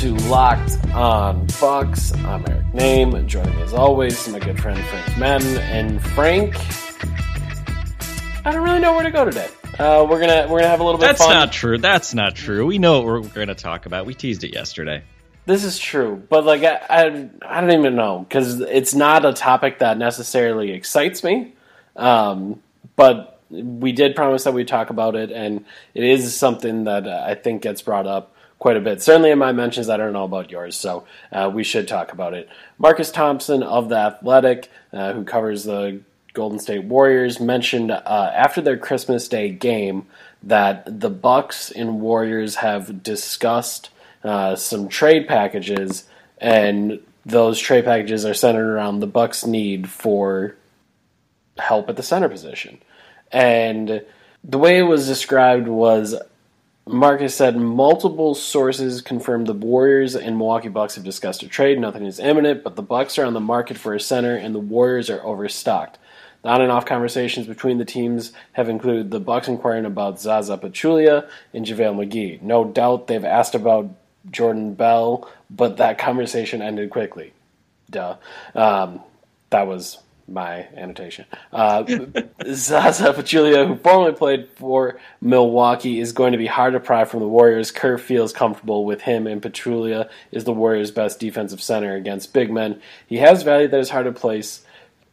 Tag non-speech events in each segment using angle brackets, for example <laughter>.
To Locked On Bucks. I'm Eric Nehm, and joining me as always my good friend Frank Madden. And Frank, I don't really know where to go today. Uh, we're gonna we're gonna have a little bit That's of fun. That's not true. That's not true. We know what we're going to talk about. We teased it yesterday. This is true, but like I I, I don't even know because it's not a topic that necessarily excites me. Um, but we did promise that we'd talk about it, and it is something that uh, I think gets brought up quite a bit. Certainly in my mentions, I don't know about yours, so uh, we should talk about it. Marcus Thompson of the Athletic, uh, who covers the Golden State Warriors, mentioned uh, after their Christmas Day game that the Bucks and Warriors have discussed uh, some trade packages, and those trade packages are centered around the Bucks' need for help at the center position. And the way it was described was Marcus said multiple sources confirmed the Warriors and Milwaukee Bucks have discussed a trade. Nothing is imminent, but the Bucks are on the market for a center and the Warriors are overstocked. The on and off conversations between the teams have included the Bucks inquiring about Zaza Pachulia and JaVale McGee. No doubt they've asked about Jordan Bell, but that conversation ended quickly. Duh. Um, that was my annotation. Uh, Zaza Pachulia, who formerly played for Milwaukee, is going to be hard to pry from the Warriors. Kerr feels comfortable with him, and Pachulia is the Warriors' best defensive center against big men. He has value that is hard to place,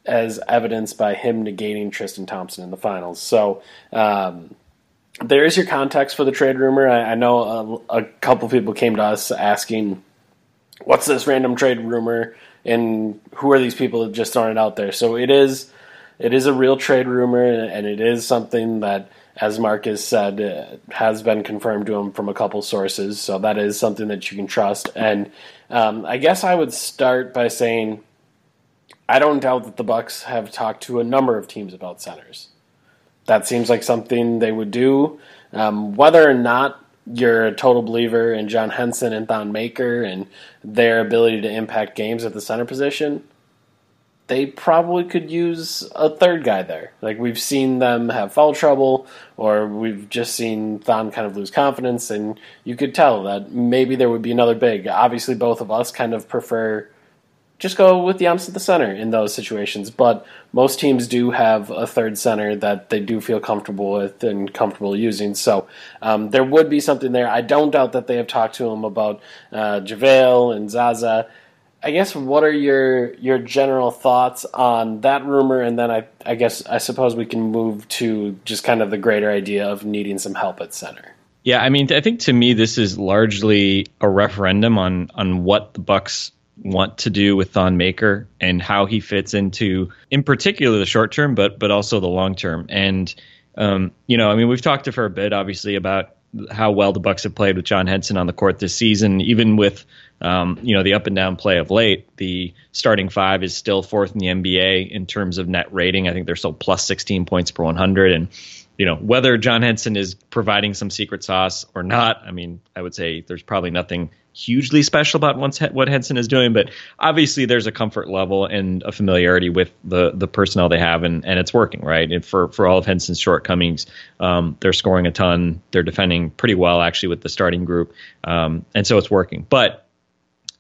as evidenced by him negating Tristan Thompson in the finals. So. Um, there is your context for the trade rumor. I, I know a, a couple people came to us asking, "What's this random trade rumor?" and who are these people that just it out there? So it is, it is a real trade rumor, and it is something that, as Marcus said, uh, has been confirmed to him from a couple sources. So that is something that you can trust. And um, I guess I would start by saying, I don't doubt that the Bucks have talked to a number of teams about centers that seems like something they would do. Um, whether or not you're a total believer in John Henson and Thon Maker and their ability to impact games at the center position, they probably could use a third guy there. Like we've seen them have foul trouble, or we've just seen Thon kind of lose confidence, and you could tell that maybe there would be another big. Obviously, both of us kind of prefer just go with Giannis at the center in those situations. But most teams do have a third center that they do feel comfortable with and comfortable using. So um, there would be something there. I don't doubt that they have talked to him about uh, JaVale and Zaza. I guess what are your your general thoughts on that rumor, and then I I guess I suppose we can move to just kind of the greater idea of needing some help at center. Yeah, I mean, I think to me this is largely a referendum on on what the Bucks want to do with Thon Maker and how he fits into, in particular, the short term, but but also the long term. And um, you know, I mean, we've talked to for a bit, obviously, about how well the Bucks have played with John Henson on the court this season, even with um, you know the up and down play of late. The starting five is still fourth in the NBA in terms of net rating. I think they're still plus 16 points per 100, and you know whether John Henson is providing some secret sauce or not. I mean, I would say there's probably nothing hugely special about what Henson is doing, but obviously there's a comfort level and a familiarity with the the personnel they have, and, and it's working right. And for for all of Henson's shortcomings, um, they're scoring a ton. They're defending pretty well actually with the starting group, um, and so it's working. But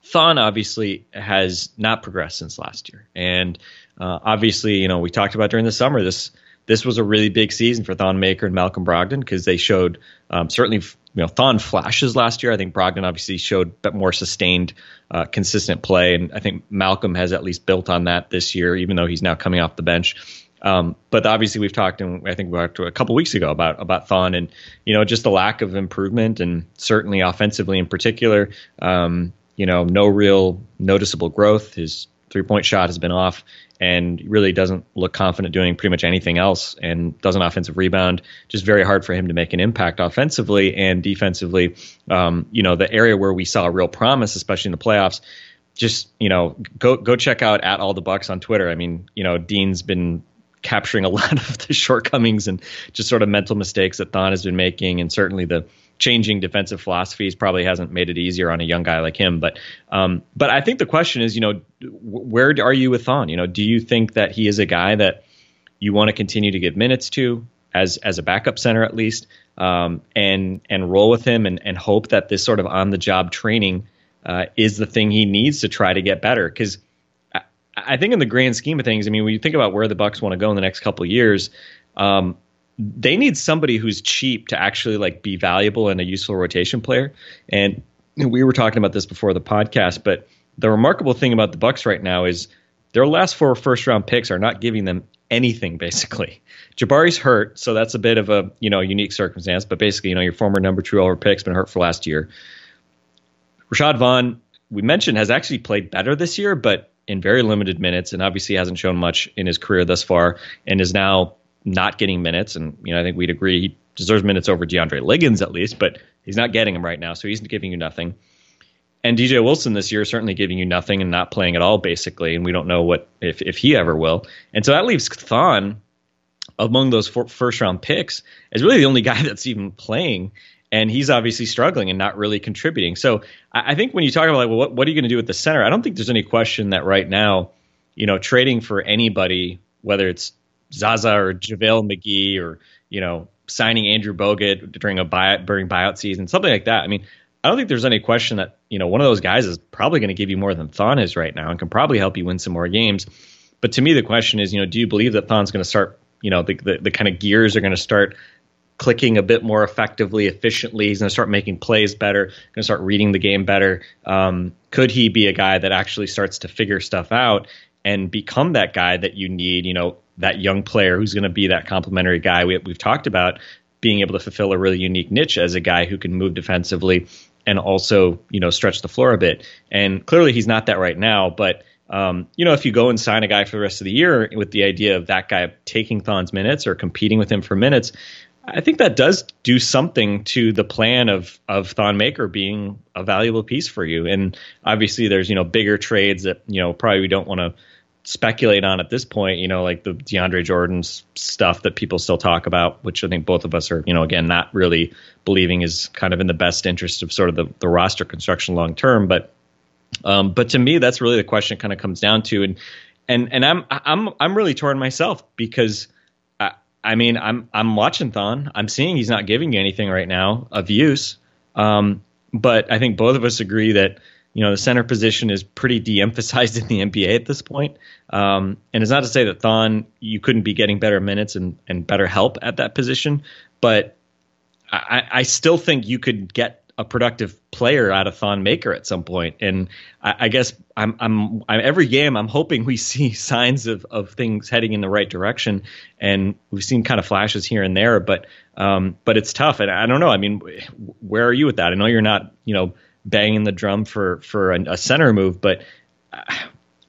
Thon obviously has not progressed since last year, and uh, obviously you know we talked about during the summer this this was a really big season for Thon Maker and Malcolm Brogdon because they showed um, certainly you know Thon flashes last year. I think Brogdon obviously showed more sustained, uh, consistent play, and I think Malcolm has at least built on that this year, even though he's now coming off the bench. Um, but obviously, we've talked, and I think we talked a couple weeks ago about about Thon and you know just the lack of improvement, and certainly offensively in particular. Um, you know, no real noticeable growth. His three point shot has been off and really doesn't look confident doing pretty much anything else and does an offensive rebound. Just very hard for him to make an impact offensively and defensively. Um, you know, the area where we saw real promise, especially in the playoffs, just, you know, go, go check out at all the bucks on Twitter. I mean, you know, Dean's been capturing a <laughs> lot of the shortcomings and just sort of mental mistakes that Thon has been making, and certainly the changing defensive philosophies probably hasn't made it easier on a young guy like him. But um, but I think the question is, you know, where are you with Thon? You know, do you think that he is a guy that you want to continue to give minutes to as as a backup center at least, um, and and roll with him and and hope that this sort of on the job training uh, is the thing he needs to try to get better because. I think in the grand scheme of things, I mean, when you think about where the Bucks want to go in the next couple years, um, they need somebody who's cheap to actually like be valuable and a useful rotation player. And we were talking about this before the podcast, but the remarkable thing about the Bucks right now is their last four first round picks are not giving them anything basically. Jabari's hurt, so that's a bit of a you know unique circumstance. But basically, you know your former number two over pick's been hurt for last year. Rashad Vaughn, we mentioned, has actually played better this year, but in very limited minutes, and obviously hasn't shown much in his career thus far, and is now not getting minutes. And you know, I think we'd agree he deserves minutes over DeAndre Liggins at least, but he's not getting them right now, so he's giving you nothing. And DJ Wilson this year is certainly giving you nothing and not playing at all, basically. And we don't know what if if he ever will. And so that leaves Thon among those four, first round picks as really the only <laughs> guy that's even playing and he's obviously struggling and not really contributing. So I, think when you talk about like, well, what, what are you going to do with the center? I don't think there's any question that right now, you know, trading for anybody, whether it's Zaza or JaVale McGee or you know signing Andrew Bogut during a buyout during buyout season, something like that. I mean, I don't think there's any question that you know one of those guys is probably going to give you more than Thon is right now and can probably help you win some more games. But to me, the question is, you know, do you believe that Thon's going to start? You know, the, the, the kind of gears are going to start clicking a bit more effectively, efficiently. He's going to start making plays better, going to start reading the game better. Um, could he be a guy that actually starts to figure stuff out and become that guy that you need? You know, that young player who's going to be that complementary guy we, we've talked about being able to fulfill a really unique niche as a guy who can move defensively and also you know stretch the floor a bit. And clearly he's not that right now, but um, you know, if you go and sign a guy for the rest of the year with the idea of that guy taking Thon's minutes or competing with him for minutes, I think that does do something to the plan of of Thon Maker being a valuable piece for you. And obviously, there's you know bigger trades that you know probably we don't want to speculate on at this point, you know, like the DeAndre Jordan's stuff that people still talk about, which I think both of us are, you know, again, not really believing is kind of in the best interest of sort of the, the roster construction long term. But um, but to me, that's really the question it kind of comes down to. And and and I'm I'm I'm really torn myself because I, I mean I'm I'm watching Thon. I'm seeing he's not giving you anything right now of use. Um, but I think both of us agree that you know, the center position is pretty de-emphasized in the NBA at this point. Um, and it's not to say that Thon, you couldn't be getting better minutes and, and better help at that position, but I, I still think you could get a productive player out of Thon Maker at some point. And I, I guess I'm, I'm, I'm, every game I'm hoping we <laughs> see signs of, of things heading in the right direction. And we've seen kind of flashes here and there, but um, but it's tough. And I don't know. I mean, where are you with that? I know you're not, you know, banging the drum for for a, a center move, but uh,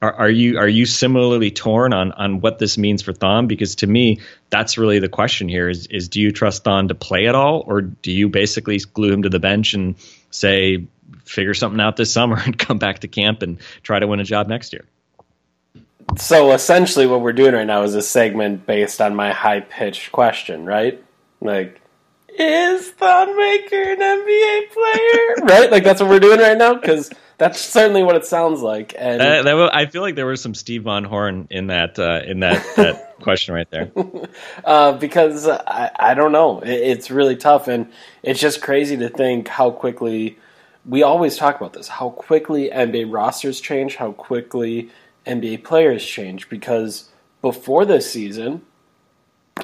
are, are, you are you similarly torn on on what this means for Thon? Because to me, that's really the question here: is is do you trust Thon to play at all, or do you basically glue him to the bench and say figure something out this <laughs> summer and come back to camp and try to win a job next year? So essentially, what we're doing right now is a segment based on my high pitched question, right? Like, is Thon Maker an NBA player? <laughs> right? Like that's what we're doing right now because that's certainly what it sounds like. And uh, that, I feel like there was some Steve Von Horn in that uh, in that that <laughs> question right there. <laughs> Uh, because I, I don't know, it, it's really tough, and it's just crazy to think how quickly we always talk about this. How quickly NBA rosters change, how quickly NBA players change. Because before this season,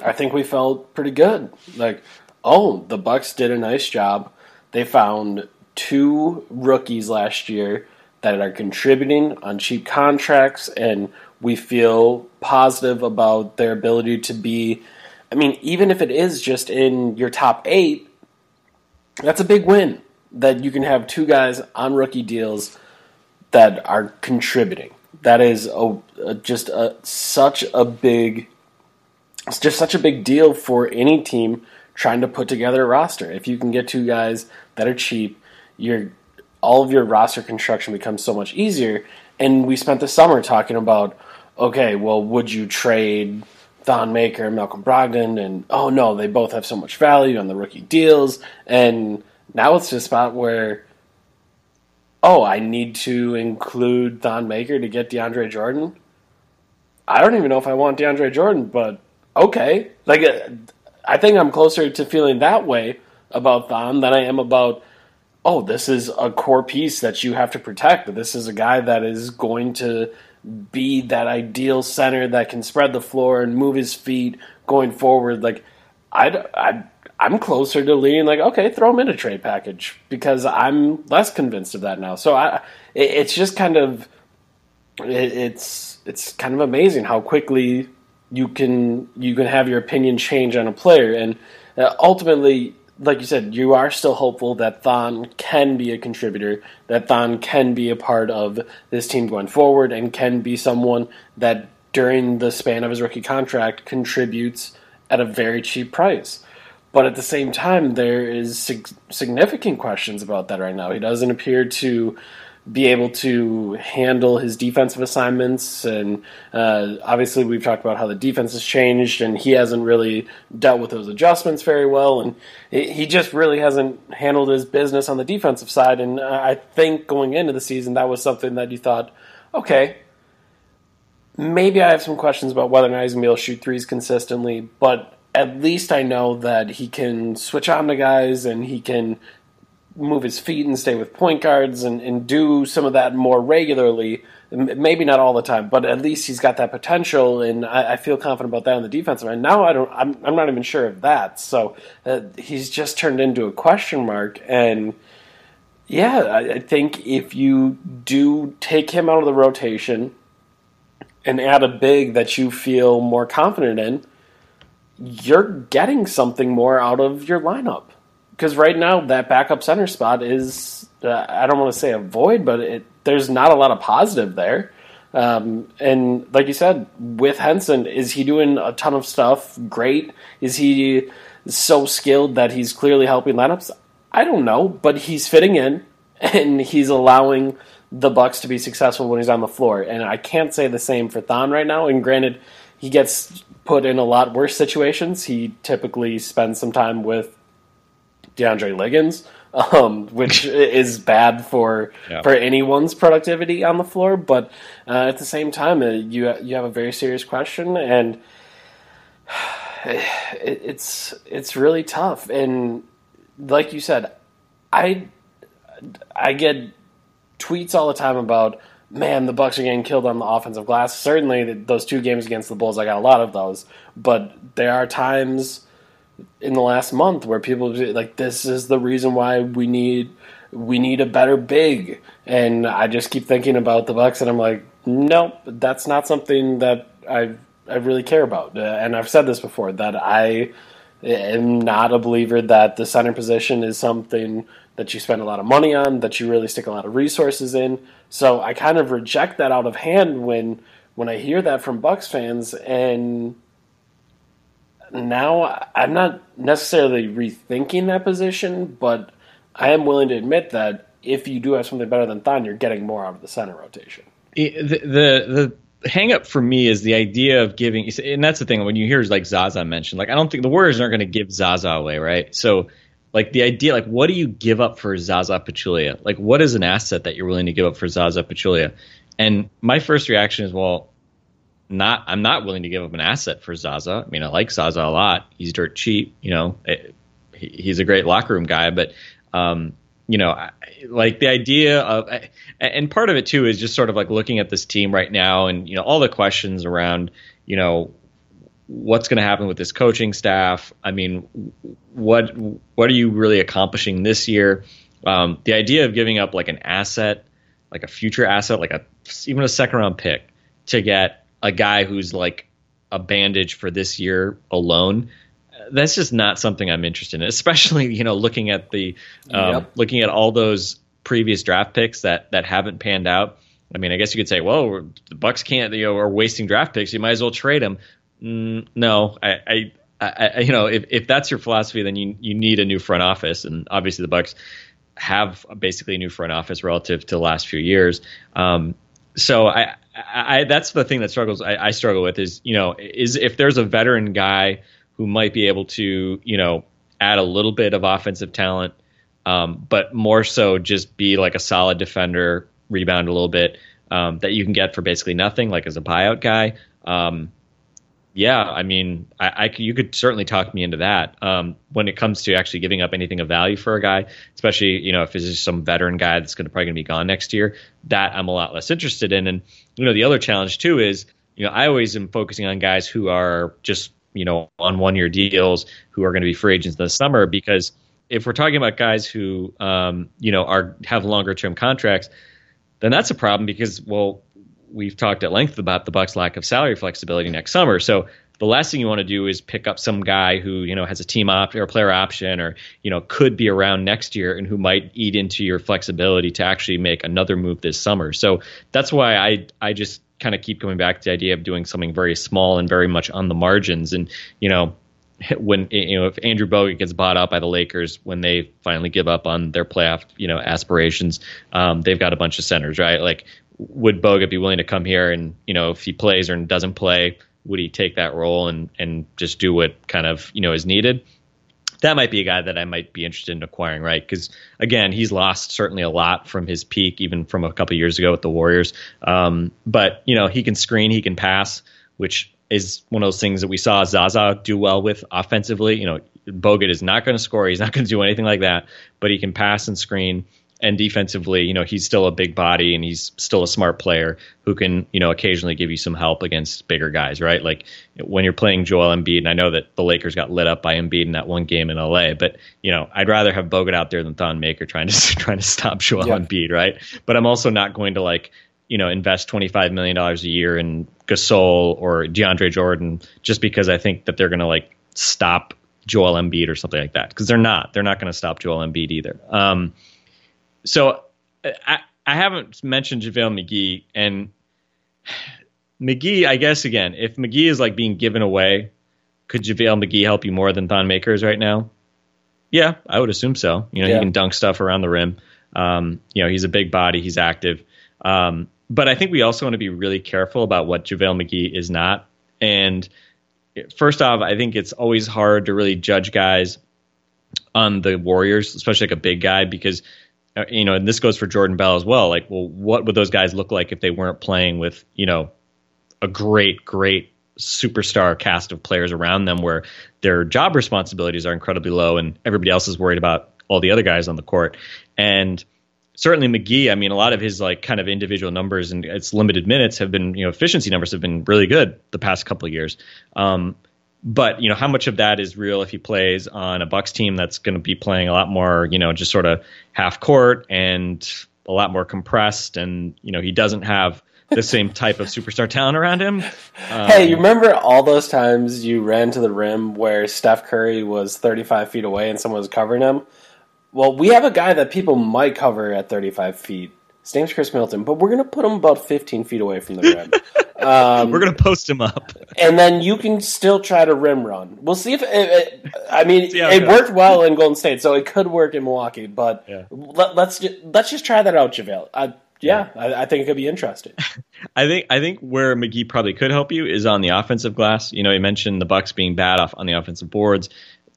I think we felt pretty good. Like oh, the Bucks did a nice job. They found two rookies last year that are contributing on cheap contracts, and we feel positive about their ability to be. I mean, even if it is just in your top eight, that's a big win that you can have two guys on rookie deals that are contributing. That is a, a, just a, such a big, it's just such a big deal for any team trying to put together a roster. If you can get two guys that are cheap, your all of your roster construction becomes so much easier. And we spent the summer talking about, okay, well, would you trade Thon Maker and Malcolm Brogdon? And oh no, they both have so much value on the rookie deals. And now it's just a spot where, oh, I need to include Thon Maker to get DeAndre Jordan. I don't even know if I want DeAndre Jordan, but okay. Like, uh, I think I'm closer to feeling that way about Thon than I am about, oh, this is a core piece that you have to protect. This is a guy that is going to be that ideal center that can spread the floor and move his feet going forward. Like, I, I I'm closer to leaning like, okay, throw him in a trade package because I'm less convinced of that now. So I, it, it's just kind of, it, it's it's kind of amazing how quickly you can you can have your opinion change on a player, and uh, ultimately, like you said, you are still hopeful that Thon can be a contributor, that Thon can be a part of this team going forward, and can be someone that during the span of his rookie contract contributes at a very cheap price. But at the same time, there is sig- significant questions about that right now. He doesn't appear to be able to handle his defensive assignments. And uh, obviously, we've talked about how the defense has changed, and he hasn't really dealt with those adjustments very well. And he just really hasn't handled his business on the defensive side. And I think going into the season, that was something that you thought, okay, maybe I have some questions about whether or not he's going to be able to shoot threes consistently, but at least I know that he can switch on to guys and he can move his feet and stay with point guards and, and do some of that more regularly. Maybe not all the time, but at least he's got that potential, and I, I feel confident about that on the defensive end. Now I don't, I'm, I'm not even sure of that. So uh, he's just turned into a question mark, and yeah, I, I think if you do take him out of the rotation and add a big that you feel more confident in, you're getting something more out of your lineup. Because right now, that backup center spot is, uh, I don't want to say a void, but it, there's not a lot of positive there. Um, and like you said, with Henson, is he doing a ton of stuff? Great. Is he so skilled that he's clearly helping lineups? I don't know, but he's fitting in and he's allowing the Bucks to be successful when he's on the floor. And I can't say the same for Thon right now. And granted, he gets put in a lot worse situations. He typically spends some time with DeAndre Liggins, um, which <laughs> is bad for yeah. for anyone's productivity on the floor. But uh, at the same time, uh, you you have a very serious question, and <sighs> it, it's it's really tough. And like you said, I I get tweets all the time about man, the Bucks are getting killed on the offensive glass. Certainly, those two games against the Bulls, I got a lot of those. But there are times in the last month where people like, this is the reason why we need we need a better big. And I just keep thinking about the Bucks, and I'm like, nope, that's not something that I I really care about. Uh, and I've said this before that I am not a believer that the center position is something that you spend a lot of money on, that you really stick a lot of resources in. So I kind of reject that out of hand when when I hear that from Bucks fans and now I'm not necessarily rethinking that position, but I am willing to admit that if you do have something better than Thon, you're getting more out of the center rotation. The the, the hang up for me is the idea of giving, and that's the thing when you hear like Zaza mentioned, like I don't think the Warriors aren't going to give Zaza away, right? So like the idea, like what do you give up for Zaza Pachulia? Like what is an asset that you're willing to give up for Zaza Pachulia? And my first reaction is, well, not I'm not willing to give up an asset for Zaza. I mean, I like Zaza a lot. He's dirt cheap. You know, it, he's a great locker room guy, but um, you know, like the idea of, and part of it too is just sort of like looking at this team right now, and you know, all the questions around, you know, what's going to happen with this coaching staff. I mean, what what are you really accomplishing this year? Um, the idea of giving up like an asset, like a future asset, like a even a second round pick, to get a guy who's like a bandage for this year alone. That's just not something I'm interested in, especially you know looking at the um, Yep. looking at all those previous draft picks that that haven't panned out. I mean, I guess you could say, well, the Bucks can't, you know, are wasting draft picks. You might as well trade them. Mm, no, I, I, I, you know, if, if that's your philosophy, then you you need a new front office, and obviously the Bucks have basically a new front office relative to the last few years. Um, so I, I, that's the thing that struggles I, I struggle with is you know is if there's a veteran guy who might be able to you know add a little bit of offensive talent, um, but more so just be like a solid defender, rebound a little bit um, that you can get for basically nothing, like as a buyout guy. Um, yeah, I mean, I, I you could certainly talk me into that. Um, when it comes to actually giving up anything of value for a guy, especially you know if it's just some veteran guy that's going to probably going to be gone next year, that I'm a lot less interested in. And you know, the other challenge too is you know I always am focusing on guys who are just you know on one year deals who are going to be free agents the summer because if we're talking about guys who um, you know are have longer term contracts, then that's a problem because well we've talked at length about the Bucks' lack of salary flexibility next summer. So the last thing you want to do is pick up some guy who you know has a team op or a player option or you know could be around next year and who might eat into your flexibility to actually make another move this summer. So that's why I I just kind of keep coming back to the idea of doing something very small and very much on the margins and you know when you know if Andrew Bogut gets bought out by the Lakers when they finally give up on their playoff you know aspirations, um, they've got a bunch of centers, right? Like, would Bogut be willing to come here and you know if he plays or doesn't play, would he take that role and and just do what kind of you know is needed? That might be a guy that I might be interested in acquiring, right? Because again, he's lost certainly a lot from his peak, even from a couple years ago with the Warriors. Um, but you know, he can screen, he can pass, which is one of those things that we saw Zaza do well with offensively. You know, Bogut is not going to score. He's not going to do anything like that, but he can pass and screen. And defensively, you know, he's still a big body and he's still a smart player who can, you know, occasionally give you some help against bigger guys, right? Like when you're playing Joel Embiid, and I know that the Lakers got lit up by Embiid in that one game in LA, but you know, I'd rather have Bogut out there than Thon Maker trying to <laughs> trying to stop Joel Yeah. Embiid, right? But I'm also not going to like you know invest 25 million dollars a year in Gasol or DeAndre Jordan just because I think that they're going to like stop Joel Embiid or something like that because they're not. They're not going to stop Joel Embiid either. Um, so I, I haven't mentioned JaVale McGee and McGee. I guess again, if McGee is like being given away, could JaVale McGee help you more than Thon Makers right now? Yeah, I would assume so. You know, Yeah. he can dunk stuff around the rim. Um, you know, he's a big body. He's active. Um, but I think we also want to be really careful about what JaVale McGee is not. And first off, I think it's always hard to really judge guys on the Warriors, especially like a big guy, because you know, and this goes for Jordan Bell as well. Like, well, what would those guys look like if they weren't playing with you know a great, great superstar cast of players around them, where their job responsibilities are incredibly low, and everybody else is worried about all the other guys on the court. And certainly McGee, I mean, a lot of his like kind of individual numbers and its limited minutes have been, you know, efficiency numbers have been really good the past couple of years. Um, but you know, how much of that is real if he plays on a Bucks team that's going to be playing a lot more, you know, just sort of half court and a lot more compressed, and you know, he doesn't have the same type of superstar talent around him. Um, Hey, you remember all those times you ran to the rim where Steph Curry was 35 feet away and someone was covering him? Well, we have a guy that people might cover at 35 feet. His name's Khris Middleton, but we're going to put him about 15 feet away from the rim. <laughs> Um, we're going to post him up. and then you can still try to rim run. We'll see if it, it, I mean it it worked well in Golden State, so it could work in Milwaukee. But Yeah. let, let's ju- let's just try that out, JaVale. I, yeah, I, I think it could be interesting. <laughs> I think I think where McGee probably could help you is on the offensive glass. You know, he mentioned the Bucks being bad off on the offensive boards.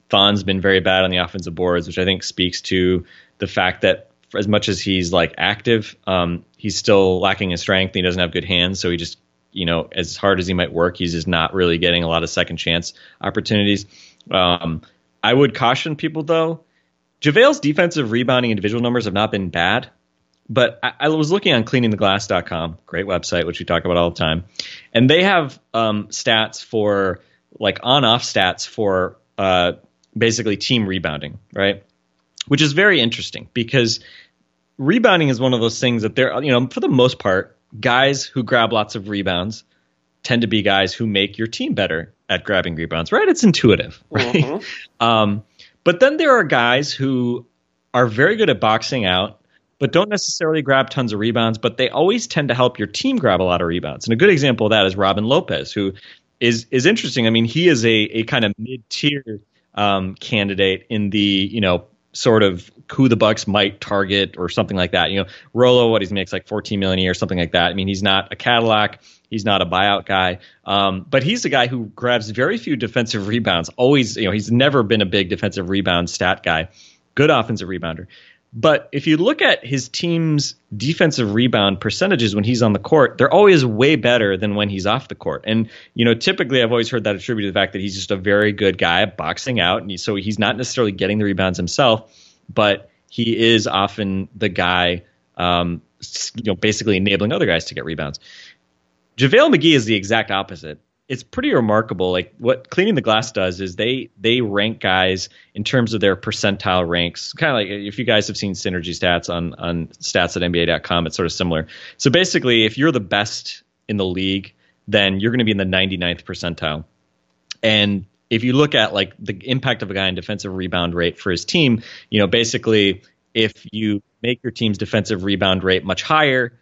Thon's been very bad on the offensive boards, which I think speaks to the fact that as much as he's like active, um, he's still lacking in strength. He doesn't have good hands, so he just you know as hard as he might work, he's just not really getting a lot of second chance opportunities. Um, I would caution people though. JaVale's defensive rebounding individual numbers have not been bad but I, I was looking on cleaningtheglass.com, great website, which we talk about all the time. And they have um, stats for, like, on off stats for uh, basically team rebounding, right? Which is very interesting because rebounding is one of those things that they're, you know, for the most part, guys who grab lots of rebounds tend to be guys who make your team better at grabbing rebounds, right? It's intuitive, <laughs> right? Mm-hmm. Um, but then there are guys who are very good at boxing out, but don't necessarily grab tons of rebounds, but they always tend to help your team grab a lot of rebounds. And a good example of that is Robin Lopez, who is is interesting. I mean, he is a, a kind of mid tier um, candidate in the you know sort of who the Bucks might target or something like that. You know, Rolo, what he makes like 14 million a year, something like that. I mean, he's not a Cadillac, he's not a buyout guy, um, but he's a guy who grabs very few defensive rebounds. Always, you know, he's never been a big defensive rebound stat guy. Good offensive rebounder. But if you look at his team's defensive rebound percentages when he's on the court, they're always way better than when he's off the court. And, you know, typically I've always heard that attributed to the fact that he's just a very good guy boxing out. And so he's not necessarily getting the rebounds himself, but he is often the guy, um, you know, basically enabling other guys to get rebounds. JaVale McGee is the exact opposite it's pretty remarkable. Like what cleaning the glass does is they they rank guys in terms of their percentile ranks. Kind of like if you guys have seen synergy stats on on stats at NBA.com, it's sort of similar. So basically, if you're the best in the league, then you're going to be in the 99th percentile. And if you look at like the impact of a guy in defensive rebound rate for his team, you know, basically if you make your team's defensive rebound rate much higher,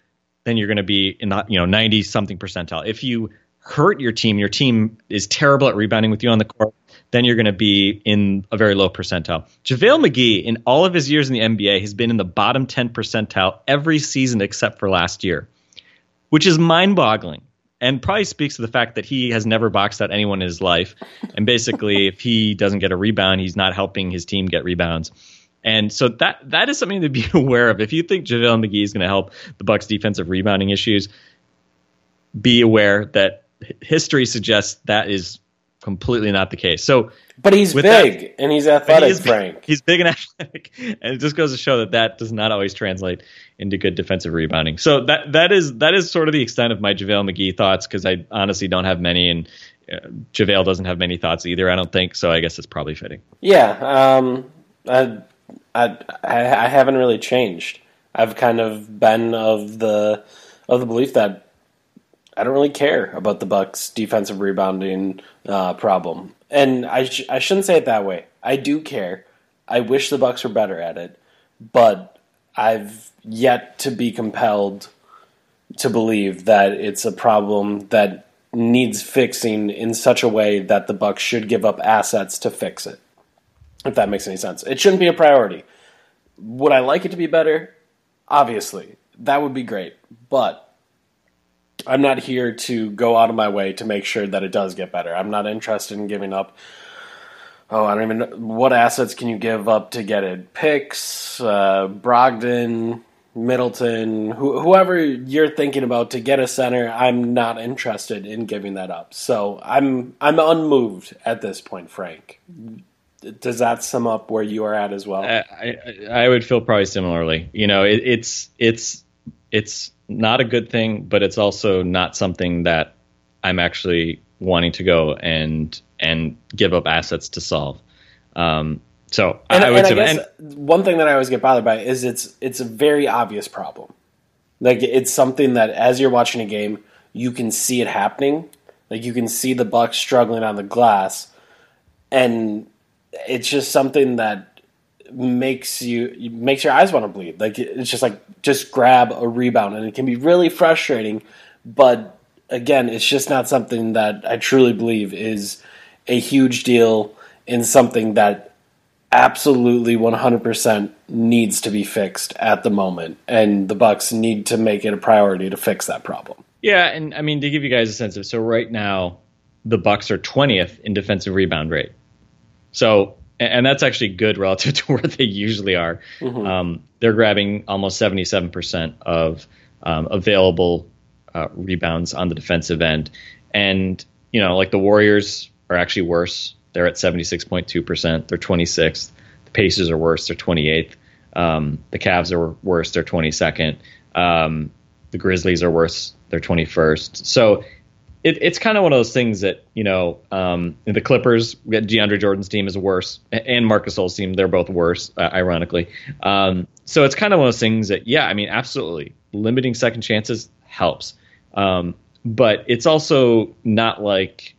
then you're going to be in the you know 90 something percentile. If you hurt your team, your team is terrible at rebounding with you on the court, then you're going to be in a very low percentile. JaVale McGee, in all of his years in the NBA, has been in the bottom 10 percentile every season except for last year, which is mind boggling and probably speaks to the fact that he has never boxed out anyone in his life. And basically, <laughs> if he doesn't get a rebound, he's not helping his team get rebounds. And so that that is something to be <laughs> aware of. If you think JaVale McGee is going to help the Bucks' defensive rebounding issues, be aware that history suggests that is completely not the case. So, but he's big that, and he's athletic, he Frank. He's big and <laughs> athletic, and it just goes to show that that does not always translate into good defensive rebounding. So that that is that is sort of the extent of my JaVale McGee thoughts because I honestly don't have many, and uh, JaVale doesn't have many thoughts either. I don't think so. I guess it's probably fitting. Yeah, um, I, I I haven't really changed. I've kind of been of the of the belief that I don't really care about the Bucks' defensive rebounding uh, problem, and I sh- I shouldn't say it that way. I do care. I wish the Bucks were better at it, but I've yet to be compelled to believe that it's a problem that needs fixing in such a way that the Bucks should give up assets to fix it. If that makes any sense, it shouldn't be a priority. Would I like it to be better? Obviously, that would be great, but I'm not here to go out of my way to make sure that it does get better. I'm not interested in giving up. Oh, I don't even know what assets can you give up to get it. Picks, uh, Brogdon, Middleton, whoever you're thinking about to get a center. I'm not interested in giving that up. So I'm I'm unmoved at this point, Frank. Does that sum up where you are at as well? I, I, I would feel probably similarly. You know, it, it's it's it's not a good thing, but it's also not something that I'm actually wanting to go and and give up assets to solve. Um, so and, I would and say, I guess and, one thing that I always get bothered by is it's it's a very obvious problem. Like it's something that as you're watching a game, you can see it happening. Like you can see the Bucks struggling on the glass, and it's just something that makes you makes your eyes want to bleed. Like it's just like just grab a rebound, and it can be really frustrating. But again, it's just not something that I truly believe is a huge deal in something that absolutely 100% needs to be fixed at the moment and the bucks need to make it a priority to fix that problem yeah and i mean to give you guys a sense of so right now the bucks are 20th in defensive rebound rate so and that's actually good <laughs> relative to where they usually are. Mm-hmm. Um, they're grabbing almost 77% of um, available uh, rebounds on the defensive end. And, you know, like the Warriors are actually worse. They're at 76.2%. They're 26th. The Pacers are worse. They're 28th. Um, the Cavs are worse. They're 22nd. Um, the Grizzlies are worse. They're 21st. So it, it's kind of one of those things that you know um, the Clippers, DeAndre Jordan's team is worse, and Marcus Gasol's team they're both worse, uh, ironically. Um, so it's kind of one of those things that, yeah, I mean, absolutely, limiting second chances helps, um, but it's also not like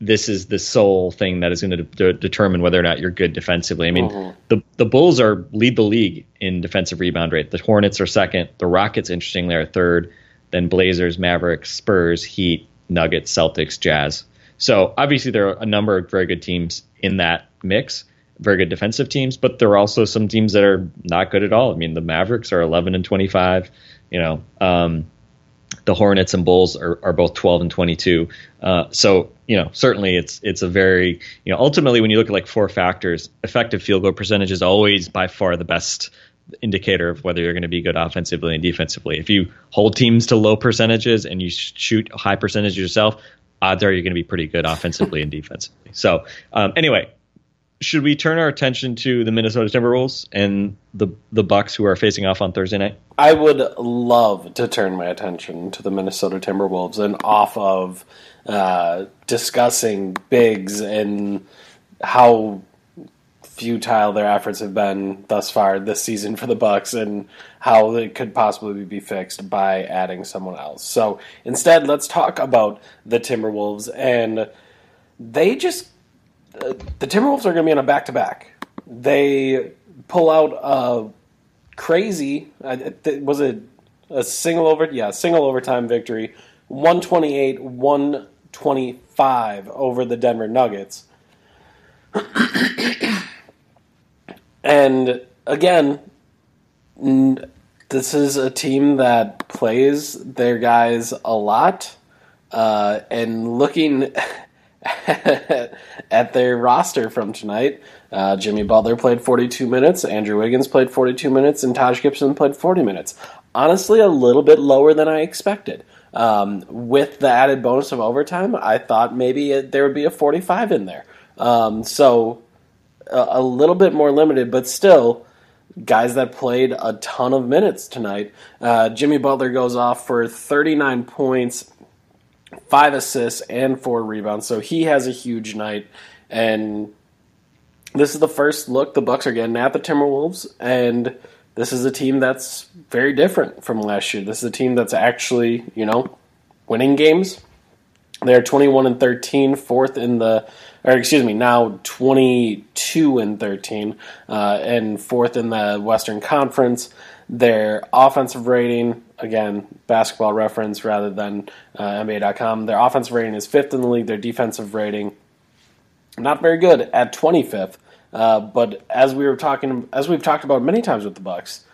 this is the sole thing that is going to de- determine whether or not you're good defensively. I mean, mm-hmm. the the Bulls are lead the league in defensive rebound rate. The Hornets are second. The Rockets, interestingly, are third. Then Blazers, Mavericks, Spurs, Heat, Nuggets, Celtics, Jazz. So obviously there are a number of very good teams in that mix, very good defensive teams, but there are also some teams that are not good at all. I mean, the Mavericks are 11 and 25. You know, um, the Hornets and Bulls are, are both 12 and 22. Uh, so you know, certainly it's it's a very you know ultimately when you look at like four factors, effective field goal percentage is always by far the best indicator of whether you're going to be good offensively and defensively. If you hold teams to low percentages and you shoot high percentages yourself, odds are you're going to be pretty good offensively and <laughs> defensively. So um, anyway, should we turn our attention to the Minnesota Timberwolves and the the Bucks who are facing off on Thursday night? I would love to turn my attention to the Minnesota Timberwolves and off of uh, discussing bigs and how futile their efforts have been thus far this season for the Bucks and how it could possibly be fixed by adding someone else. So instead, let's talk about the Timberwolves and they just uh, the Timberwolves are going to be on a back to back. They pull out a crazy uh, was it a single over yeah single overtime victory 128 125 over the Denver Nuggets and again, this is a team that plays their guys a lot. Uh, and looking <laughs> at their roster from tonight, uh, Jimmy Butler played 42 minutes, Andrew Wiggins played 42 minutes, and Taj Gibson played 40 minutes. Honestly, a little bit lower than I expected. Um, with the added bonus of overtime, I thought maybe it, there would be a 45 in there. Um, so a, little bit more limited, but still guys that played a ton of minutes tonight. Uh, Jimmy Butler goes off for 39 points, five assists, and four rebounds. So he has a huge night. And this is the first look the Bucks are getting at the Timberwolves, and this is a team that's very different from last year. This is a team that's actually, you know, winning games. They're 21 and 13, fourth in the or excuse me, now 22 and 13, uh, and fourth in the Western Conference. Their offensive rating, again, basketball reference rather than uh, NBA.com, their offensive rating is fifth in the league. Their defensive rating, not very good at 25th. Uh, but as we were talking, as we've talked about many times with the Bucks,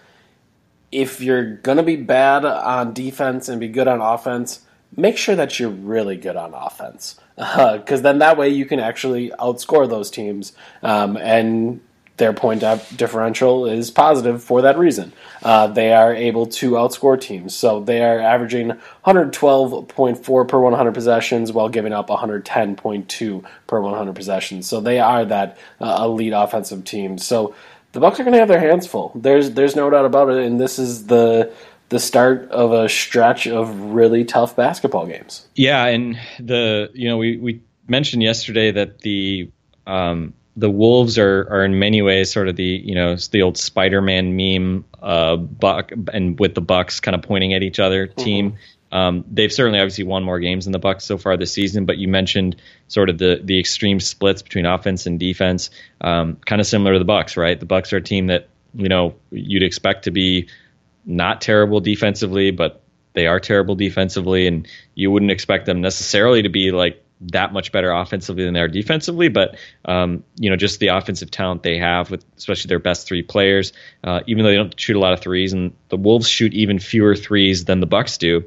if you're going to be bad on defense and be good on offense, make sure that you're really good on offense because uh, then that way you can actually outscore those teams um, and their point differential is positive for that reason. Uh, they are able to outscore teams. So they are averaging 112.4 per 100 possessions while giving up 110.2 per 100 possessions. So they are that uh, elite offensive team. So the Bucks are going to have their hands full. There's there's no doubt about it. And this is the the start of a stretch of really tough basketball games. Yeah, and the you know we we mentioned yesterday that the um, the Wolves are are in many ways sort of the you know the old Spider-Man meme, uh, Buck and with the Bucks kind of pointing at each other mm-hmm. team. Um, they've certainly obviously won more games than the Bucks so far this season, but you mentioned sort of the the extreme splits between offense and defense, um, kind of similar to the Bucks, right? The Bucks are a team that you know you'd expect to be not terrible defensively, but they are terrible defensively, and you wouldn't expect them necessarily to be like that much better offensively than they are defensively. But um, you know, just the offensive talent they have with especially their best three players, uh, even though they don't shoot a lot of threes, and the Wolves shoot even fewer threes than the Bucks do.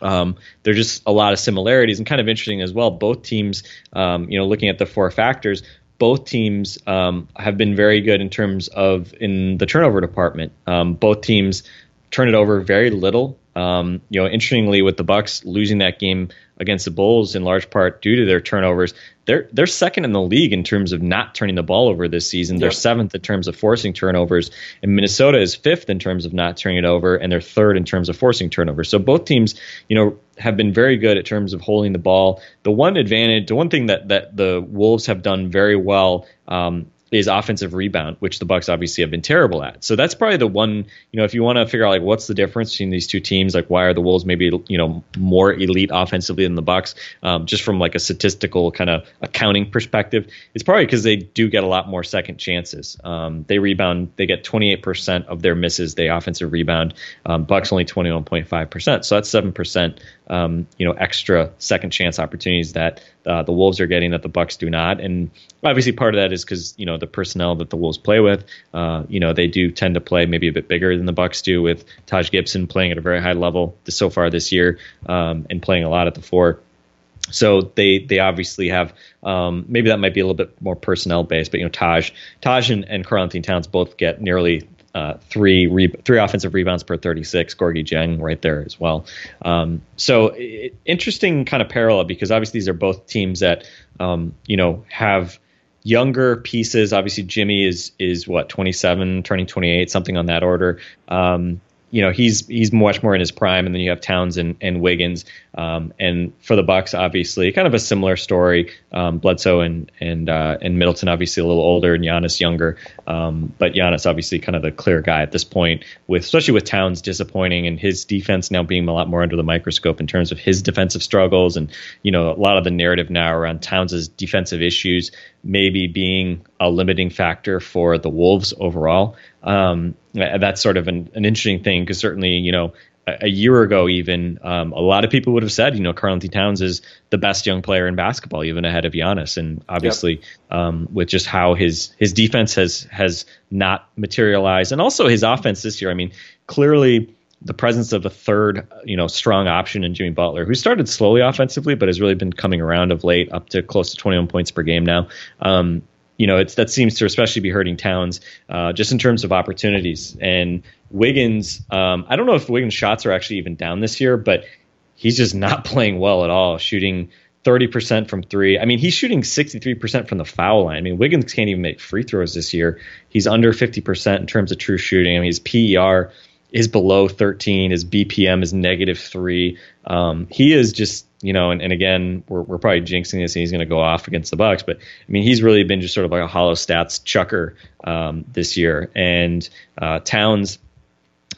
Um, there's just a lot of similarities and kind of interesting as well. Both teams, um, you know, looking at the four factors, both teams um, have been very good in terms of in the turnover department. Um, both teams turn it over very little. Um, you know, interestingly, with the Bucks losing that game against the Bulls in large part due to their turnovers, they're they're second in the league in terms of not turning the ball over this season. They're seventh in terms of forcing turnovers, and Minnesota is fifth in terms of not turning it over, and they're third in terms of forcing turnovers. So both teams, you know, have been very good at terms of holding the ball. The one advantage, the one thing that that the Wolves have done very well. Um, is offensive rebound, which the Bucks obviously have been terrible at. So that's probably the one, you know, if you want to figure out like what's the difference between these two teams, like why are the Wolves maybe you know more elite offensively than the Bucks, um, just from like a statistical kind of accounting perspective, it's probably because they do get a lot more second chances. Um, they rebound, they get 28% of their misses, they offensive rebound. Um, Bucks only 21.5%, so that's seven percent, um, you know, extra second chance opportunities that uh, the Wolves are getting that the Bucks do not, and obviously part of that is because you know the personnel that the Wolves play with. Uh, you know they do tend to play maybe a bit bigger than the Bucks do, with Taj Gibson playing at a very high level so far this year um, and playing a lot at the four. So they they obviously have um, maybe that might be a little bit more personnel based, but you know Taj Taj and, and Karl-Anthony Towns both get nearly uh, three re- three offensive rebounds per 36. Gorgui Dieng right there as well. Um, so it, interesting kind of parallel because obviously these are both teams that um, you know have younger pieces. Obviously Jimmy is is what 27, turning 28, something on that order. Um, you know he's he's much more in his prime, and then you have Towns and, and Wiggins, um, and for the Bucks, obviously, kind of a similar story. Um, Bledsoe and and uh, and Middleton, obviously, a little older, and Giannis younger, um, but Giannis obviously kind of the clear guy at this point. With especially with Towns disappointing, and his defense now being a lot more under the microscope in terms of his defensive struggles, and you know a lot of the narrative now around Towns's defensive issues maybe being a limiting factor for the Wolves overall. Um, that's sort of an, an interesting thing because certainly, you know, a, year ago, even um, a lot of people would have said, you know, Karl-Anthony Towns is the best young player in basketball, even ahead of Giannis. And obviously, yep. um, with just how his his defense has has not materialized, and also his offense this year. I mean, clearly the presence of a third, you know, strong option in Jimmy Butler, who started slowly offensively, but has really been coming around of late, up to close to 21 points per game now. Um, you know, it's that seems to especially be hurting Towns uh, just in terms of opportunities. And Wiggins, um, I don't know if Wiggins' shots are actually even down this year, but he's just not <laughs> playing well at all, shooting 30% from three. I mean, he's shooting 63% from the foul line. I mean, Wiggins can't even make free throws this year. He's under 50% in terms of true shooting. I mean, his PER is below 13. His BPM is negative three. Um, he is just, you know, and, and again, we're, we're probably jinxing this and he's going to go off against the Bucks, but I mean, he's really been just sort of like a hollow stats chucker um, this year. And uh, Towns,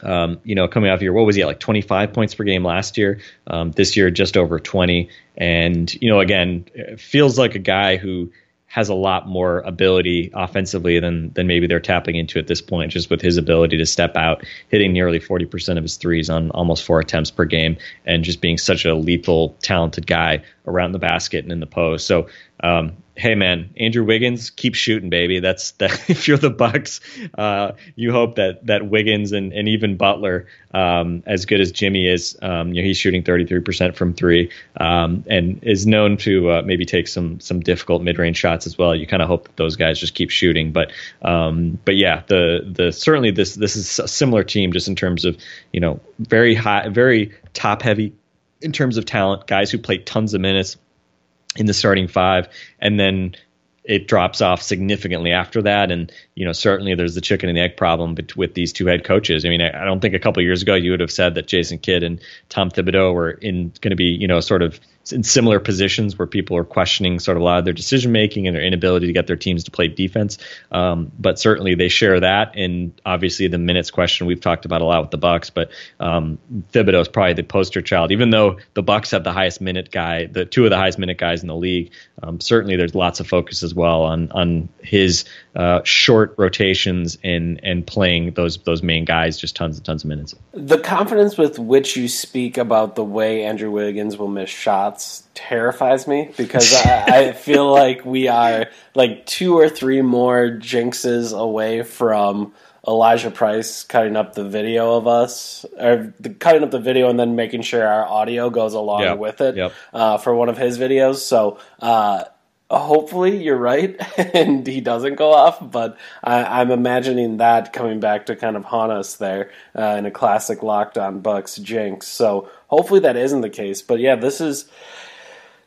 um, you know, coming off here, what was he at like 25 points per game last year? Um, this year, just over 20. And, you know, again, feels like a guy who has a lot more ability offensively than than maybe they're tapping into at this point, just with his ability to step out, hitting nearly 40% of his threes on almost four attempts per game, and just being such a lethal, talented guy around the basket and in the post. So um, hey man, Andrew Wiggins, keep shooting, baby. That's that. <laughs> If you're the Bucks, uh, you hope that that Wiggins and, and even Butler, um, as good as Jimmy is, um, you know, he's shooting 33% from three, um, and is known to uh, maybe take some some difficult mid range shots as well. You kind of hope that those guys just keep shooting, but um, but yeah, the the certainly this this is a similar team just in terms of you know very high, very top heavy in terms of talent, guys who play tons of minutes in the starting five, and then it drops off significantly after that. And you know, certainly there's the chicken and egg problem with these two head coaches. I mean, I, don't think a couple years ago you would have said that Jason Kidd and Tom Thibodeau were in going to be you know sort of in similar positions where people are questioning sort of a lot of their decision making and their inability to get their teams to play defense. Um, but certainly they share that, and obviously the minutes question we've talked about a lot with the Bucks. But um, Thibodeau is probably the poster child, even though the Bucks have the highest minute guy, the two of the highest minute guys in the league. Um, certainly there's lots of focus as well on on his uh, short rotations and and playing those those main guys just tons and tons of minutes. The confidence with which you speak about the way Andrew Wiggins will miss shots terrifies me because I, I, feel <laughs> like we are like two or three more jinxes away from Elijah Price cutting up the video of us, or the, cutting up the video and then making sure our audio goes along yep. with it yep. uh, for one of his videos. So uh, hopefully you're right <laughs> and he doesn't go off, but I, am I'm imagining that coming back to kind of haunt us there uh, in a classic Locked On Bucks jinx. So hopefully that isn't the case. But yeah, this is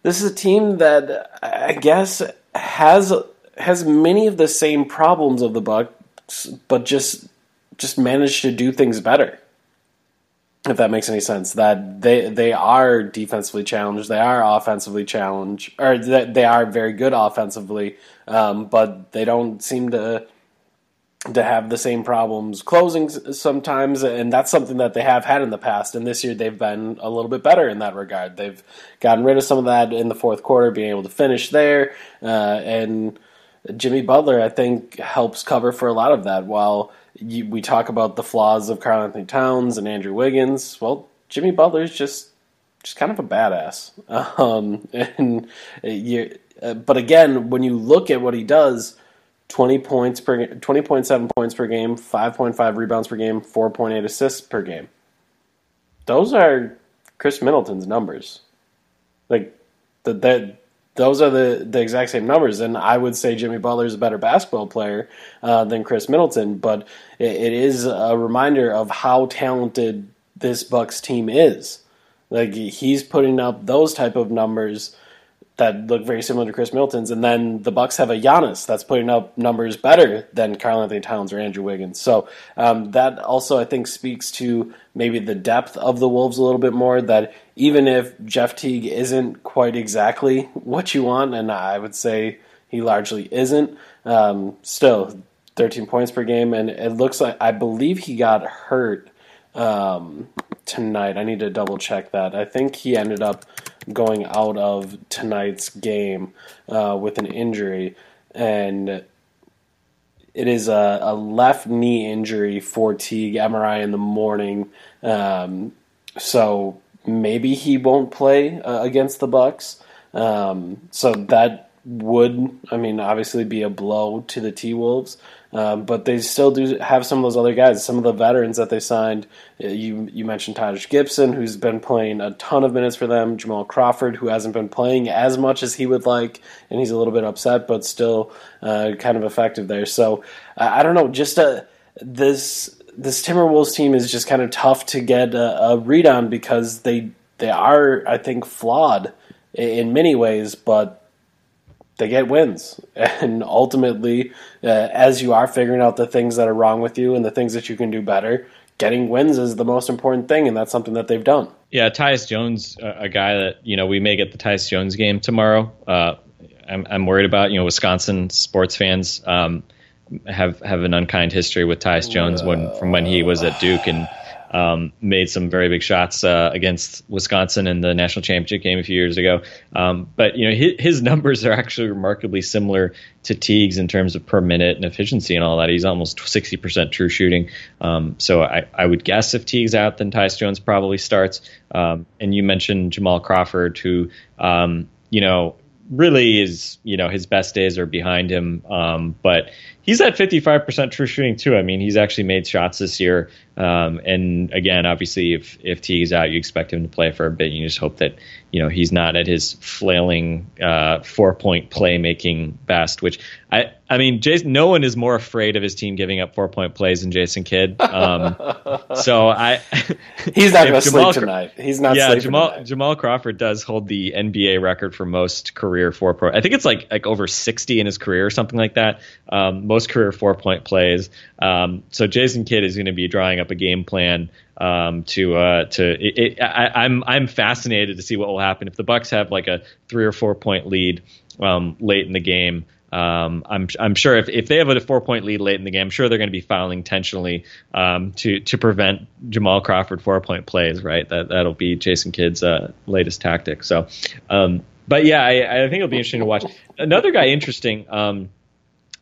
this is a team that I guess has has many of the same problems of the Bucks, but just just managed to do things better. If that makes any sense, that they they are defensively challenged, they are offensively challenged, or they, are very good offensively, um, but they don't seem to to have the same problems closing sometimes, and that's something that they have had in the past. And this year they've been a little bit better in that regard. They've gotten rid of some of that in the fourth quarter, being able to finish there, uh, and Jimmy Butler I think helps cover for a lot of that. While you, we talk about the flaws of Karl-Anthony Towns and Andrew Wiggins, well, Jimmy Butler's just just kind of a badass. <laughs> Um, and you, uh, but again, when you look at what he does 20 points per 20.7 points per game, 5.5 rebounds per game, 4.8 assists per game. Those are Khris Middleton's numbers. Like that that those are the, the exact same numbers. And I would say Jimmy Butler is a better basketball player uh, than Khris Middleton, but it, it is a reminder of how talented this Bucks team is. Like he's putting up those type of numbers that look very similar to Khris Milton's, and then the Bucks have a Giannis that's putting up numbers better than Karl-Anthony Towns or Andrew Wiggins. So um, that also I think speaks to maybe the depth of the Wolves a little bit more. That even if Jeff Teague isn't quite exactly what you want, and I would say he largely isn't, um, still 13 points per game, and it looks like I believe he got hurt um, tonight. I need to double check that. I think he ended up going out of tonight's game uh, with an injury, and it is a, a, left knee injury for Teague. MRI in the morning, um, so maybe he won't play uh, against the Bucks. Um, so that would, I mean, obviously be a blow to the T Wolves. Um, but they still do have some of those other guys, some of the veterans that they signed. Uh, you you mentioned Taj Gibson, who's been playing a ton of minutes for them. Jamal Crawford, who hasn't been playing as much as he would like, and he's a little bit upset, but still uh, kind of effective there. So I don't know, just a, uh, this this Timberwolves team is just kind of tough to get a, a read on because they they are, I think, flawed in many ways, but they get wins. <laughs> And ultimately, uh, as you are figuring out the things that are wrong with you and the things that you can do better, getting wins is the most important thing, and that's something that they've done. Yeah, Tyus Jones, a guy that you know we may get the Tyus Jones game tomorrow. Uh, I'm, I'm worried about. You know, Wisconsin sports fans um, have have an unkind history with Tyus Jones when from when he was at Duke and um, made some very big shots uh, against Wisconsin in the national championship game a few years ago. Um, but you know his, his, numbers are actually remarkably similar to Teague's in terms of per minute and efficiency and all that. He's almost 60% true shooting. Um, so I, I, would guess if Teague's out, then Tyus Jones probably starts. Um, and you mentioned Jamal Crawford, who um, you know really is you know his best days are behind him um, but he's at 55% true shooting too. I mean he's actually made shots this year. Um, and again obviously if if T is out you expect him to play for a bit. You just hope that you know he's not at his flailing uh, four point playmaking best which i i mean jason no one is more afraid of his team giving up four point plays than jason kidd. Um, <laughs> so i he's not going to sleep tonight. He's not yeah jamal tonight. jamal crawford does hold the nba record for most career four point i think it's like like over 60 in his career or something like that. Um, most career four point plays um, so jason kidd is going to be drawing up a game plan um, to uh, to it, it, I, am I'm, I'm fascinated to see what will happen if the Bucks have like a three or four point lead um, late in the game. Um, I'm I'm sure if, if they have a four point lead late in the game, I'm sure they're going to be fouling intentionally um, to to prevent Jamal Crawford four point plays. Right, that that'll be Jason Kidd's uh, latest tactic. So, um, but yeah, I, I, think it'll be interesting to watch. Another guy interesting. Um,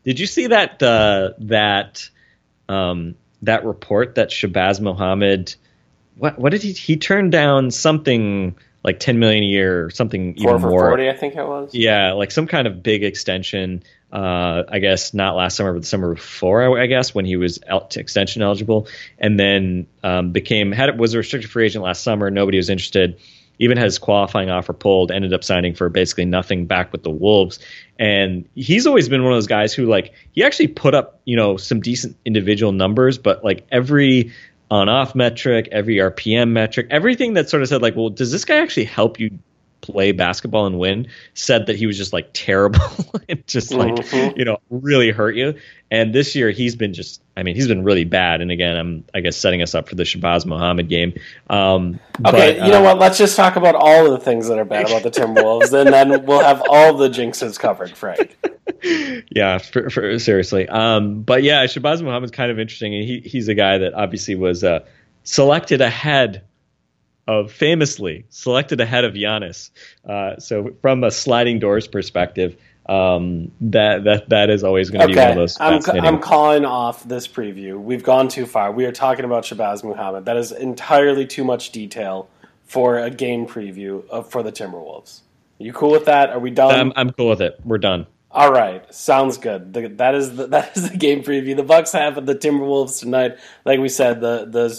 did you see that uh, that um, that report that Shabazz Muhammad, what what did he he turned down something like 10 million a year or something Four even more? 40 i think it was. Yeah like some kind of big extension uh, i guess not last summer but the summer before i, guess when he was out extension eligible and then um, became had was a restricted free agent last summer nobody was interested even had his qualifying offer pulled, ended up signing for basically nothing back with the Wolves. And he's always been one of those guys who like he actually put up, you know, some decent individual numbers, but like every on off metric, every RPM metric, everything that sort of said like, well, does this guy actually help you play basketball and win said that he was just like <laughs> terrible and just like mm-hmm. you know really hurt you. And this year he's been just i mean he's been really bad. And again i'm i guess setting us up for the shabazz muhammad game. Um, okay but, you uh, know what? Let's just talk about all of the things that are bad about the timberwolves and then we'll have all the jinxes covered frank. <laughs> Yeah for, for, seriously. Um, but yeah shabazz muhammad's kind of interesting. And he, he's a guy that obviously was uh, selected ahead of famously selected ahead of Giannis. Uh, so from a sliding doors perspective, um, that that that is always going to okay. be one of those. I'm, I'm calling off this preview. We've gone too far. We are talking about Shabazz Muhammad. That is entirely too much detail for a game preview of, for the Timberwolves. Are you cool with that? Are we done? I'm, I'm cool with it. We're done. All right, sounds good. The, that is the, <laughs> that is the game preview. The Bucks have the Timberwolves tonight. Like we said, the the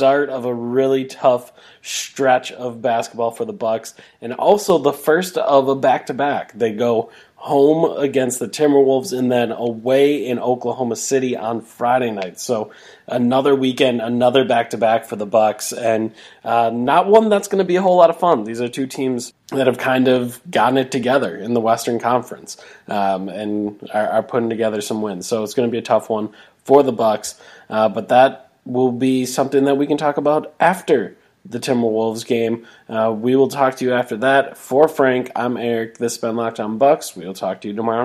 start of a really tough stretch of basketball for the Bucks, and also the first of a back to back. They go home against the Timberwolves and then away in Oklahoma City on Friday night. So another weekend, another back to back for the Bucks, and uh, not one that's going to be a whole lot of fun. These are two teams that have kind of gotten it together in the Western Conference um, and are, are, putting together some wins. So it's going to be a tough one for the Bucks, uh, but that will be something that we can talk about after the Timberwolves game. Uh, we will talk to you after that. For Frank, I'm Eric. This has been Locked On Bucks. We will talk to you tomorrow.